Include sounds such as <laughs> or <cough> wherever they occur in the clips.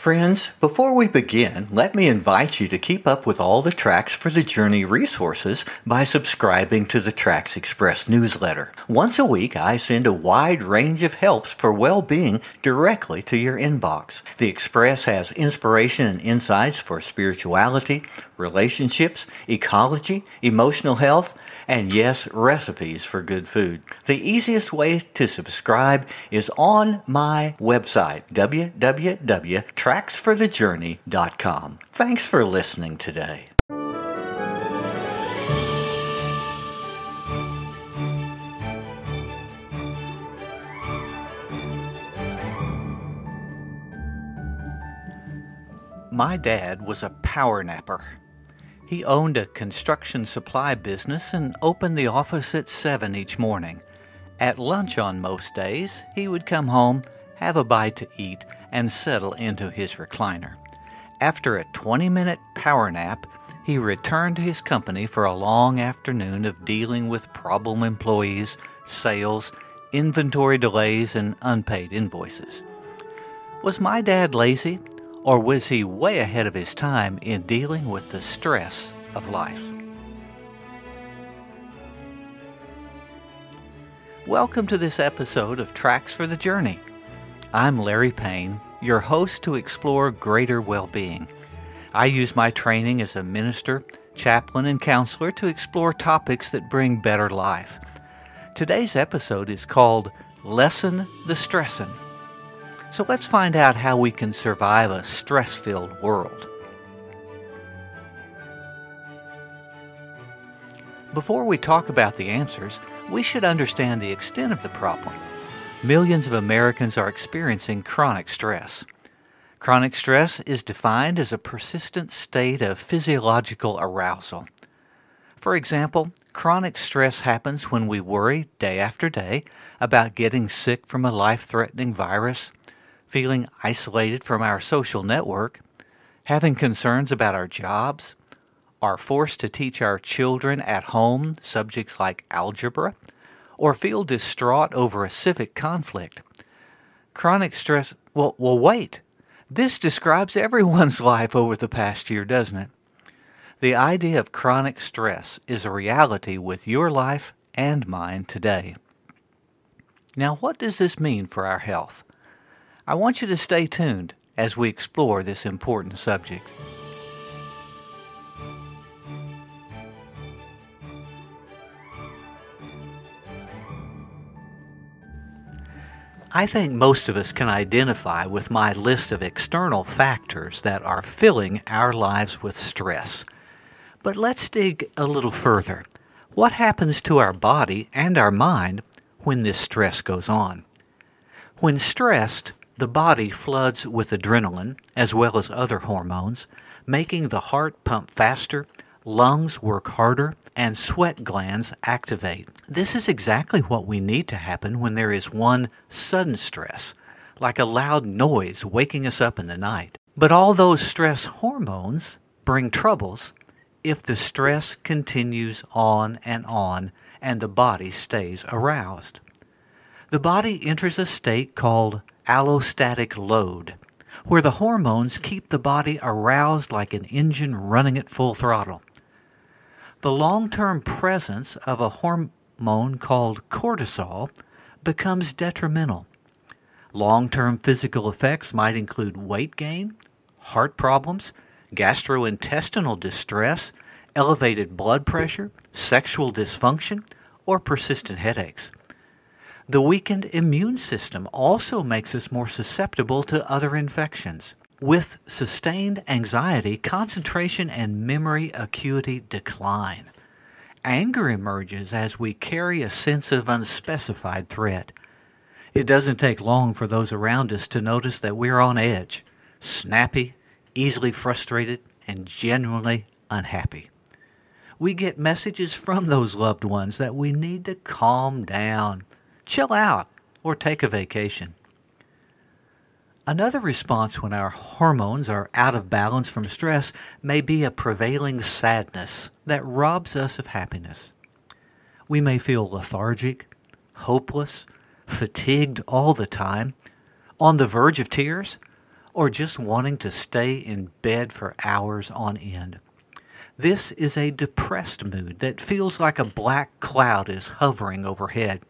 Friends, before we begin, let me invite you to keep up with all the Tracks for the Journey resources by subscribing to the Tracks Express newsletter. Once a week, I send a wide range of helps for well-being directly to your inbox. The Express has inspiration and insights for spirituality, relationships, ecology, emotional health, and yes, recipes for good food. The easiest way to subscribe is on my website, www.tracksforthejourney.com. Thanks for listening today. My dad was a power napper. He owned a construction supply business and opened the office at 7 each morning. At lunch on most days, he would come home, have a bite to eat, and settle into his recliner. After a 20 minute power nap, he returned to his company for a long afternoon of dealing with problem employees, sales, inventory delays, and unpaid invoices. Was my dad lazy? Or was he way ahead of his time in dealing with the stress of life? Welcome to this episode of Tracks for the Journey. I'm Larry Payne, your host to explore greater well being. I use my training as a minister, chaplain, and counselor to explore topics that bring better life. Today's episode is called Lessen the Stressin'. So let's find out how we can survive a stress filled world. Before we talk about the answers, we should understand the extent of the problem. Millions of Americans are experiencing chronic stress. Chronic stress is defined as a persistent state of physiological arousal. For example, chronic stress happens when we worry day after day about getting sick from a life threatening virus, feeling isolated from our social network, having concerns about our jobs, are forced to teach our children at home subjects like algebra, or feel distraught over a civic conflict. Chronic stress, well, well, wait. This describes <laughs> everyone's life over the past year, doesn't it? The idea of chronic stress is a reality with your life and mine today. Now, what does this mean for our health? I want you to stay tuned as we explore this important subject. I think most of us can identify with my list of external factors that are filling our lives with stress. But let's dig a little further. What happens to our body and our mind when this stress goes on? When stressed, the body floods with adrenaline as well as other hormones, making the heart pump faster, lungs work harder, and sweat glands activate. This is exactly what we need to happen when there is one sudden stress, like a loud noise waking us up in the night. But all those stress hormones bring troubles if the stress continues on and on and the body stays aroused. The body enters a state called allostatic load, where the hormones keep the body aroused like an engine running at full throttle. The long term presence of a hormone called cortisol becomes detrimental. Long term physical effects might include weight gain, heart problems, gastrointestinal distress, elevated blood pressure, sexual dysfunction, or persistent headaches. The weakened immune system also makes us more susceptible to other infections. With sustained anxiety, concentration and memory acuity decline. Anger emerges as we carry a sense of unspecified threat. It doesn't take long for those around us to notice that we're on edge, snappy, easily frustrated, and genuinely unhappy. We get messages from those loved ones that we need to calm down chill out, or take a vacation. Another response when our hormones are out of balance from stress may be a prevailing sadness that robs us of happiness. We may feel lethargic, hopeless, fatigued all the time, on the verge of tears, or just wanting to stay in bed for hours on end. This is a depressed mood that feels like a black cloud is hovering overhead.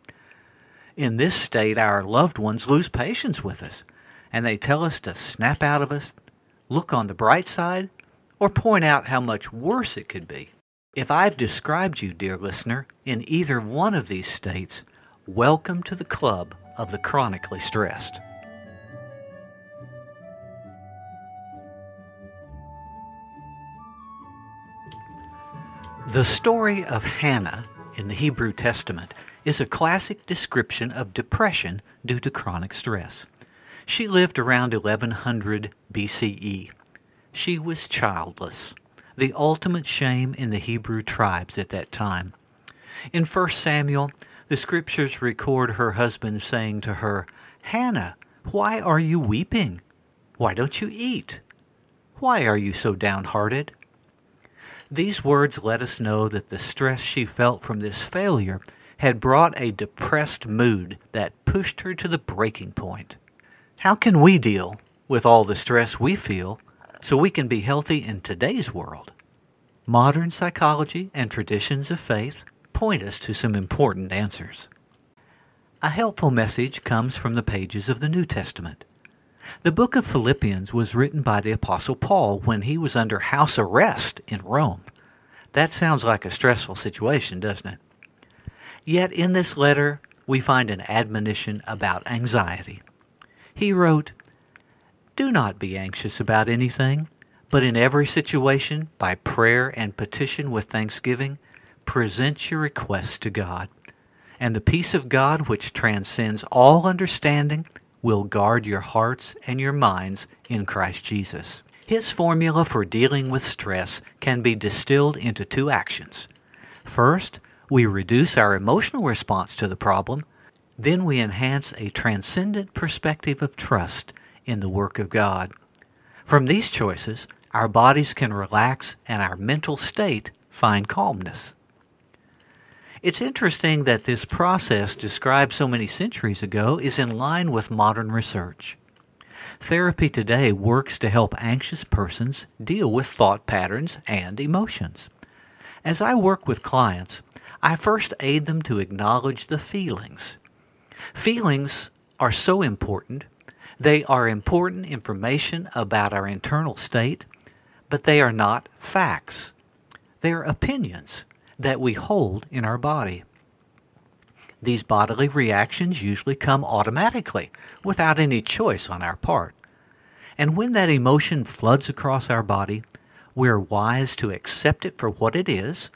In this state, our loved ones lose patience with us, and they tell us to snap out of us, look on the bright side, or point out how much worse it could be. If I've described you, dear listener, in either one of these states, welcome to the club of the chronically stressed. The story of Hannah in the Hebrew Testament is a classic description of depression due to chronic stress. She lived around 1100 BCE. She was childless, the ultimate shame in the Hebrew tribes at that time. In 1 Samuel, the scriptures record her husband saying to her, Hannah, why are you weeping? Why don't you eat? Why are you so downhearted? These words let us know that the stress she felt from this failure had brought a depressed mood that pushed her to the breaking point. How can we deal with all the stress we feel so we can be healthy in today's world? Modern psychology and traditions of faith point us to some important answers. A helpful message comes from the pages of the New Testament. The book of Philippians was written by the Apostle Paul when he was under house arrest in Rome. That sounds like a stressful situation, doesn't it? Yet in this letter, we find an admonition about anxiety. He wrote, Do not be anxious about anything, but in every situation, by prayer and petition with thanksgiving, present your requests to God. And the peace of God, which transcends all understanding, will guard your hearts and your minds in Christ Jesus. His formula for dealing with stress can be distilled into two actions. First, we reduce our emotional response to the problem. Then we enhance a transcendent perspective of trust in the work of God. From these choices, our bodies can relax and our mental state find calmness. It's interesting that this process described so many centuries ago is in line with modern research. Therapy today works to help anxious persons deal with thought patterns and emotions. As I work with clients, I first aid them to acknowledge the feelings. Feelings are so important. They are important information about our internal state, but they are not facts. They are opinions that we hold in our body. These bodily reactions usually come automatically, without any choice on our part. And when that emotion floods across our body, we're wise to accept it for what it is,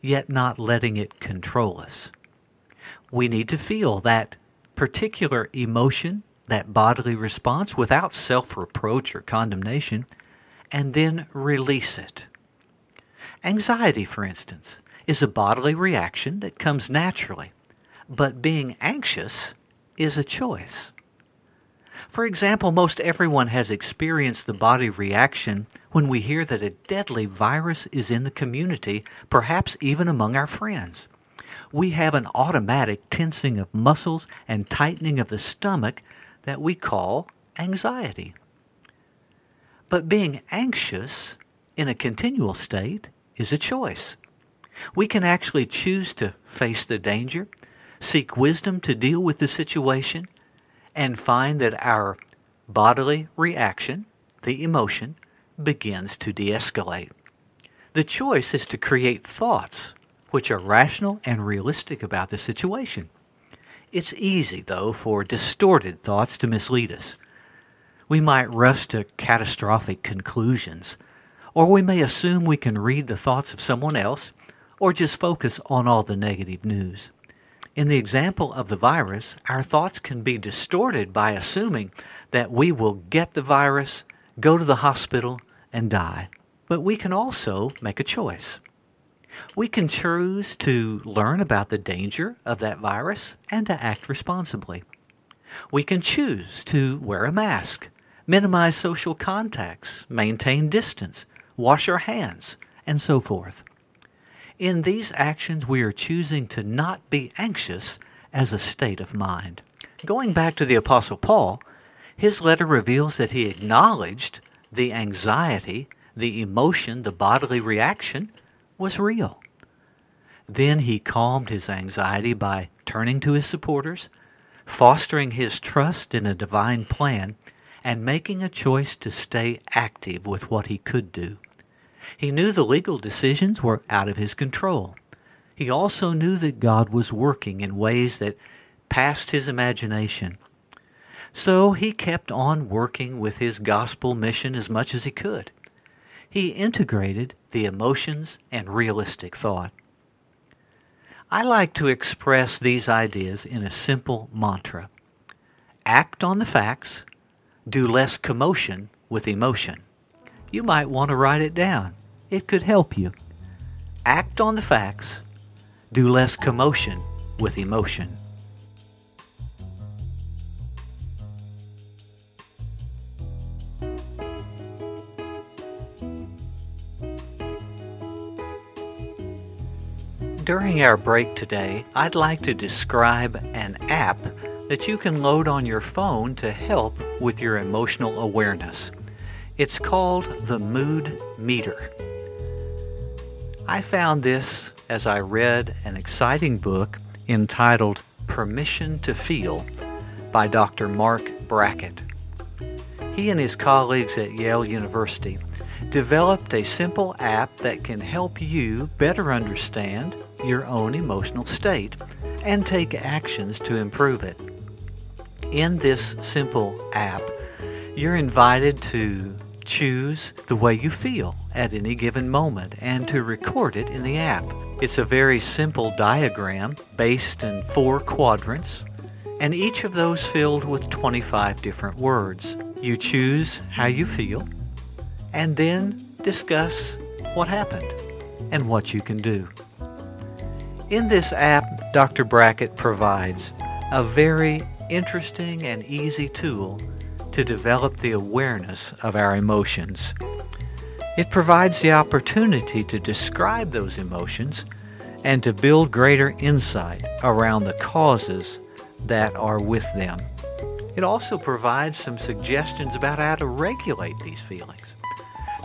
yet not letting it control us. We need to feel that particular emotion, that bodily response, without self reproach or condemnation, and then release it. Anxiety, for instance, is a bodily reaction that comes naturally, but being anxious is a choice. For example, most everyone has experienced the body reaction when we hear that a deadly virus is in the community, perhaps even among our friends. We have an automatic tensing of muscles and tightening of the stomach that we call anxiety. But being anxious in a continual state is a choice. We can actually choose to face the danger, seek wisdom to deal with the situation, and find that our bodily reaction, the emotion, begins to de escalate. The choice is to create thoughts which are rational and realistic about the situation. It's easy, though, for distorted thoughts to mislead us. We might rush to catastrophic conclusions, or we may assume we can read the thoughts of someone else or just focus on all the negative news. In the example of the virus, our thoughts can be distorted by assuming that we will get the virus, go to the hospital, and die. But we can also make a choice. We can choose to learn about the danger of that virus and to act responsibly. We can choose to wear a mask, minimize social contacts, maintain distance, wash our hands, and so forth. In these actions, we are choosing to not be anxious as a state of mind. Going back to the Apostle Paul, His letter reveals that he acknowledged the anxiety, the emotion, the bodily reaction was real. Then he calmed his anxiety by turning to his supporters, fostering his trust in a divine plan, and making a choice to stay active with what he could do. He knew the legal decisions were out of his control. He also knew that God was working in ways that passed his imagination. So he kept on working with his gospel mission as much as he could. He integrated the emotions and realistic thought. I like to express these ideas in a simple mantra act on the facts, do less commotion with emotion. You might want to write it down, it could help you. Act on the facts, do less commotion with emotion. During our break today, I'd like to describe an app that you can load on your phone to help with your emotional awareness. It's called the Mood Meter. I found this as I read an exciting book entitled Permission to Feel by Dr. Marc Brackett. He and his colleagues at Yale University developed a simple app that can help you better understand your own emotional state and take actions to improve it. In this simple app, you're invited to choose the way you feel at any given moment and to record it in the app. It's a very simple diagram based in four quadrants, and each of those filled with 25 different words. You choose how you feel and then discuss what happened and what you can do. In this app, Dr. Brackett provides a very interesting and easy tool to develop the awareness of our emotions. It provides the opportunity to describe those emotions and to build greater insight around the causes that are with them. It also provides some suggestions about how to regulate these feelings.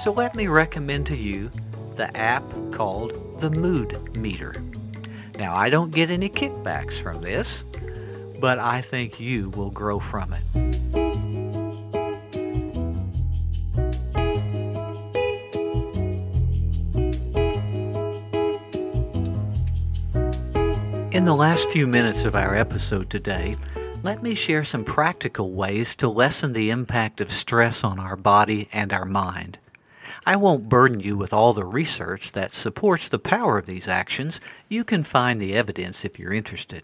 So let me recommend to you the app called the Mood Meter. Now, I don't get any kickbacks from this, but I think you will grow from it. In the last few minutes of our episode today, let me share some practical ways to lessen the impact of stress on our body and our mind. I won't burden you with all the research that supports the power of these actions. You can find the evidence if you're interested.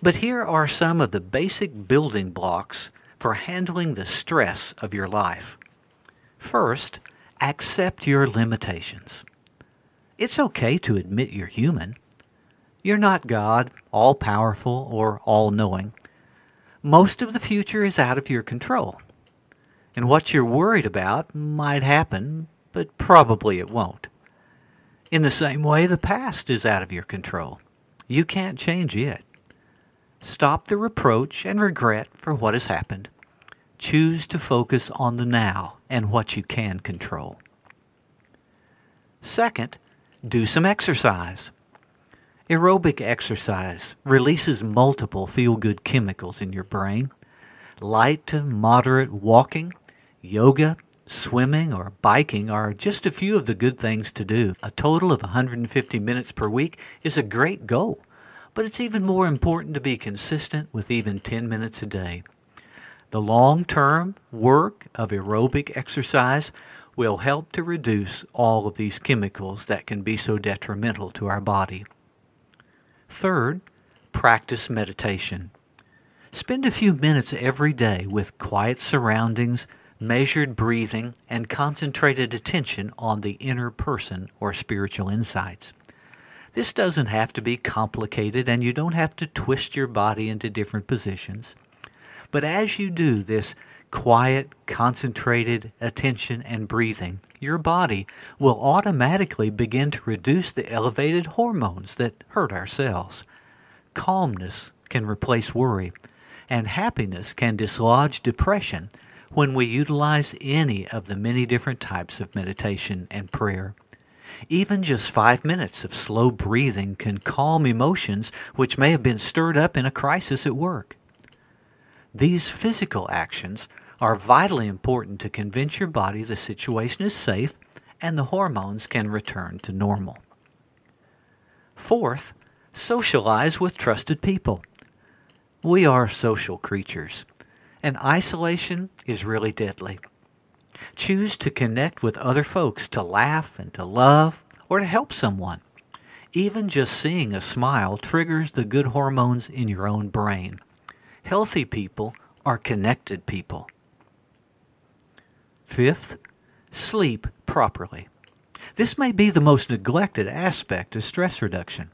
But here are some of the basic building blocks for handling the stress of your life. First, accept your limitations. It's okay to admit you're human. You're not God, all powerful, or all knowing. Most of the future is out of your control. And what you're worried about might happen, but probably it won't. In the same way, the past is out of your control. You can't change it. Stop the reproach and regret for what has happened. Choose to focus on the now and what you can control. Second, do some exercise. Aerobic exercise releases multiple feel good chemicals in your brain. Light to moderate walking, yoga, Swimming or biking are just a few of the good things to do. A total of 150 minutes per week is a great goal, but it's even more important to be consistent with even 10 minutes a day. The long term work of aerobic exercise will help to reduce all of these chemicals that can be so detrimental to our body. Third, practice meditation. Spend a few minutes every day with quiet surroundings measured breathing, and concentrated attention on the inner person or spiritual insights. This doesn't have to be complicated and you don't have to twist your body into different positions. But as you do this quiet, concentrated attention and breathing, your body will automatically begin to reduce the elevated hormones that hurt our cells. Calmness can replace worry, and happiness can dislodge depression when we utilize any of the many different types of meditation and prayer. Even just five minutes of slow breathing can calm emotions which may have been stirred up in a crisis at work. These physical actions are vitally important to convince your body the situation is safe and the hormones can return to normal. Fourth, socialize with trusted people. We are social creatures, and isolation is really deadly. Choose to connect with other folks to laugh and to love or to help someone. Even just seeing a smile triggers the good hormones in your own brain. Healthy people are connected people. Fifth, sleep properly. This may be the most neglected aspect of stress reduction.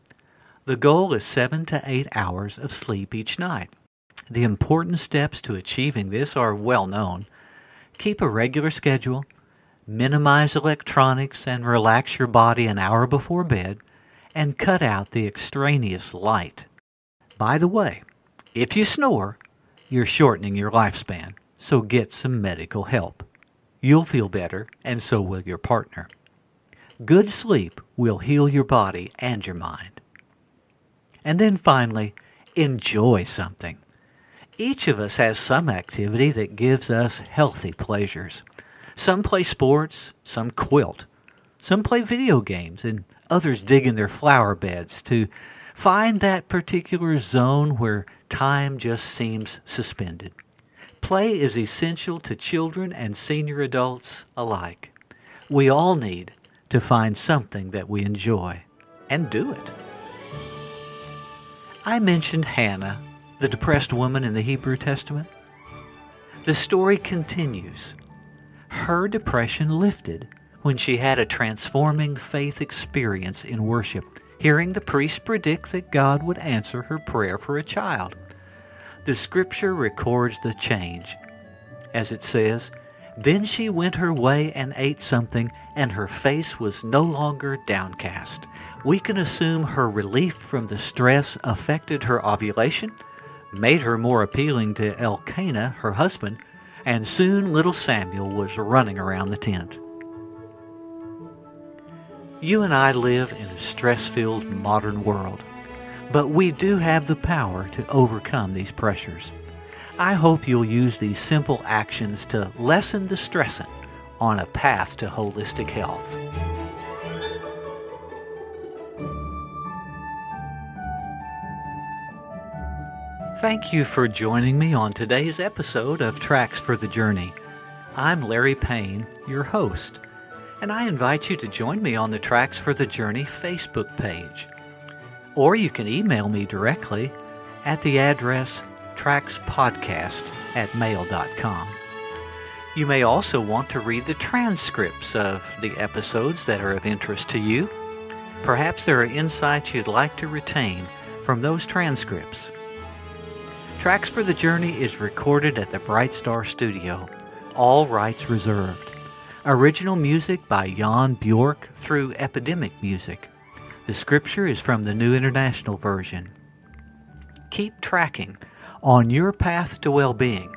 The goal is seven to eight hours of sleep each night. The important steps to achieving this are well known. Keep a regular schedule, minimize electronics and relax your body an hour before bed, and cut out the extraneous light. By the way, if you snore, you're shortening your lifespan, so get some medical help. You'll feel better, and so will your partner. Good sleep will heal your body and your mind. And then finally, enjoy something. Each of us has some activity that gives us healthy pleasures. Some play sports, some quilt, some play video games, and others dig in their flower beds to find that particular zone where time just seems suspended. Play is essential to children and senior adults alike. We all need to find something that we enjoy and do it. I mentioned Hannah the depressed woman in the Hebrew Testament? The story continues. Her depression lifted when she had a transforming faith experience in worship, hearing the priest predict that God would answer her prayer for a child. The scripture records the change. As it says, Then she went her way and ate something, and her face was no longer downcast. We can assume her relief from the stress affected her ovulation made her more appealing to Elkanah, her husband, and soon little Samuel was running around the tent. You and I live in a stress filled modern world, but we do have the power to overcome these pressures. I hope you'll use these simple actions to lessen the stressing on a path to holistic health. Thank you for joining me on today's episode of Tracks for the Journey. I'm Larry Payne, your host, and I invite you to join me on the Tracks for the Journey Facebook page. Or you can email me directly at the address trackspodcast at mail.com. You may also want to read the transcripts of the episodes that are of interest to you. Perhaps there are insights you'd like to retain from those transcripts. Tracks for the Journey is recorded at the Bright Star Studio, all rights reserved. Original music by Jan Bjork through Epidemic Music. The scripture is from the New International Version. Keep tracking on your path to well being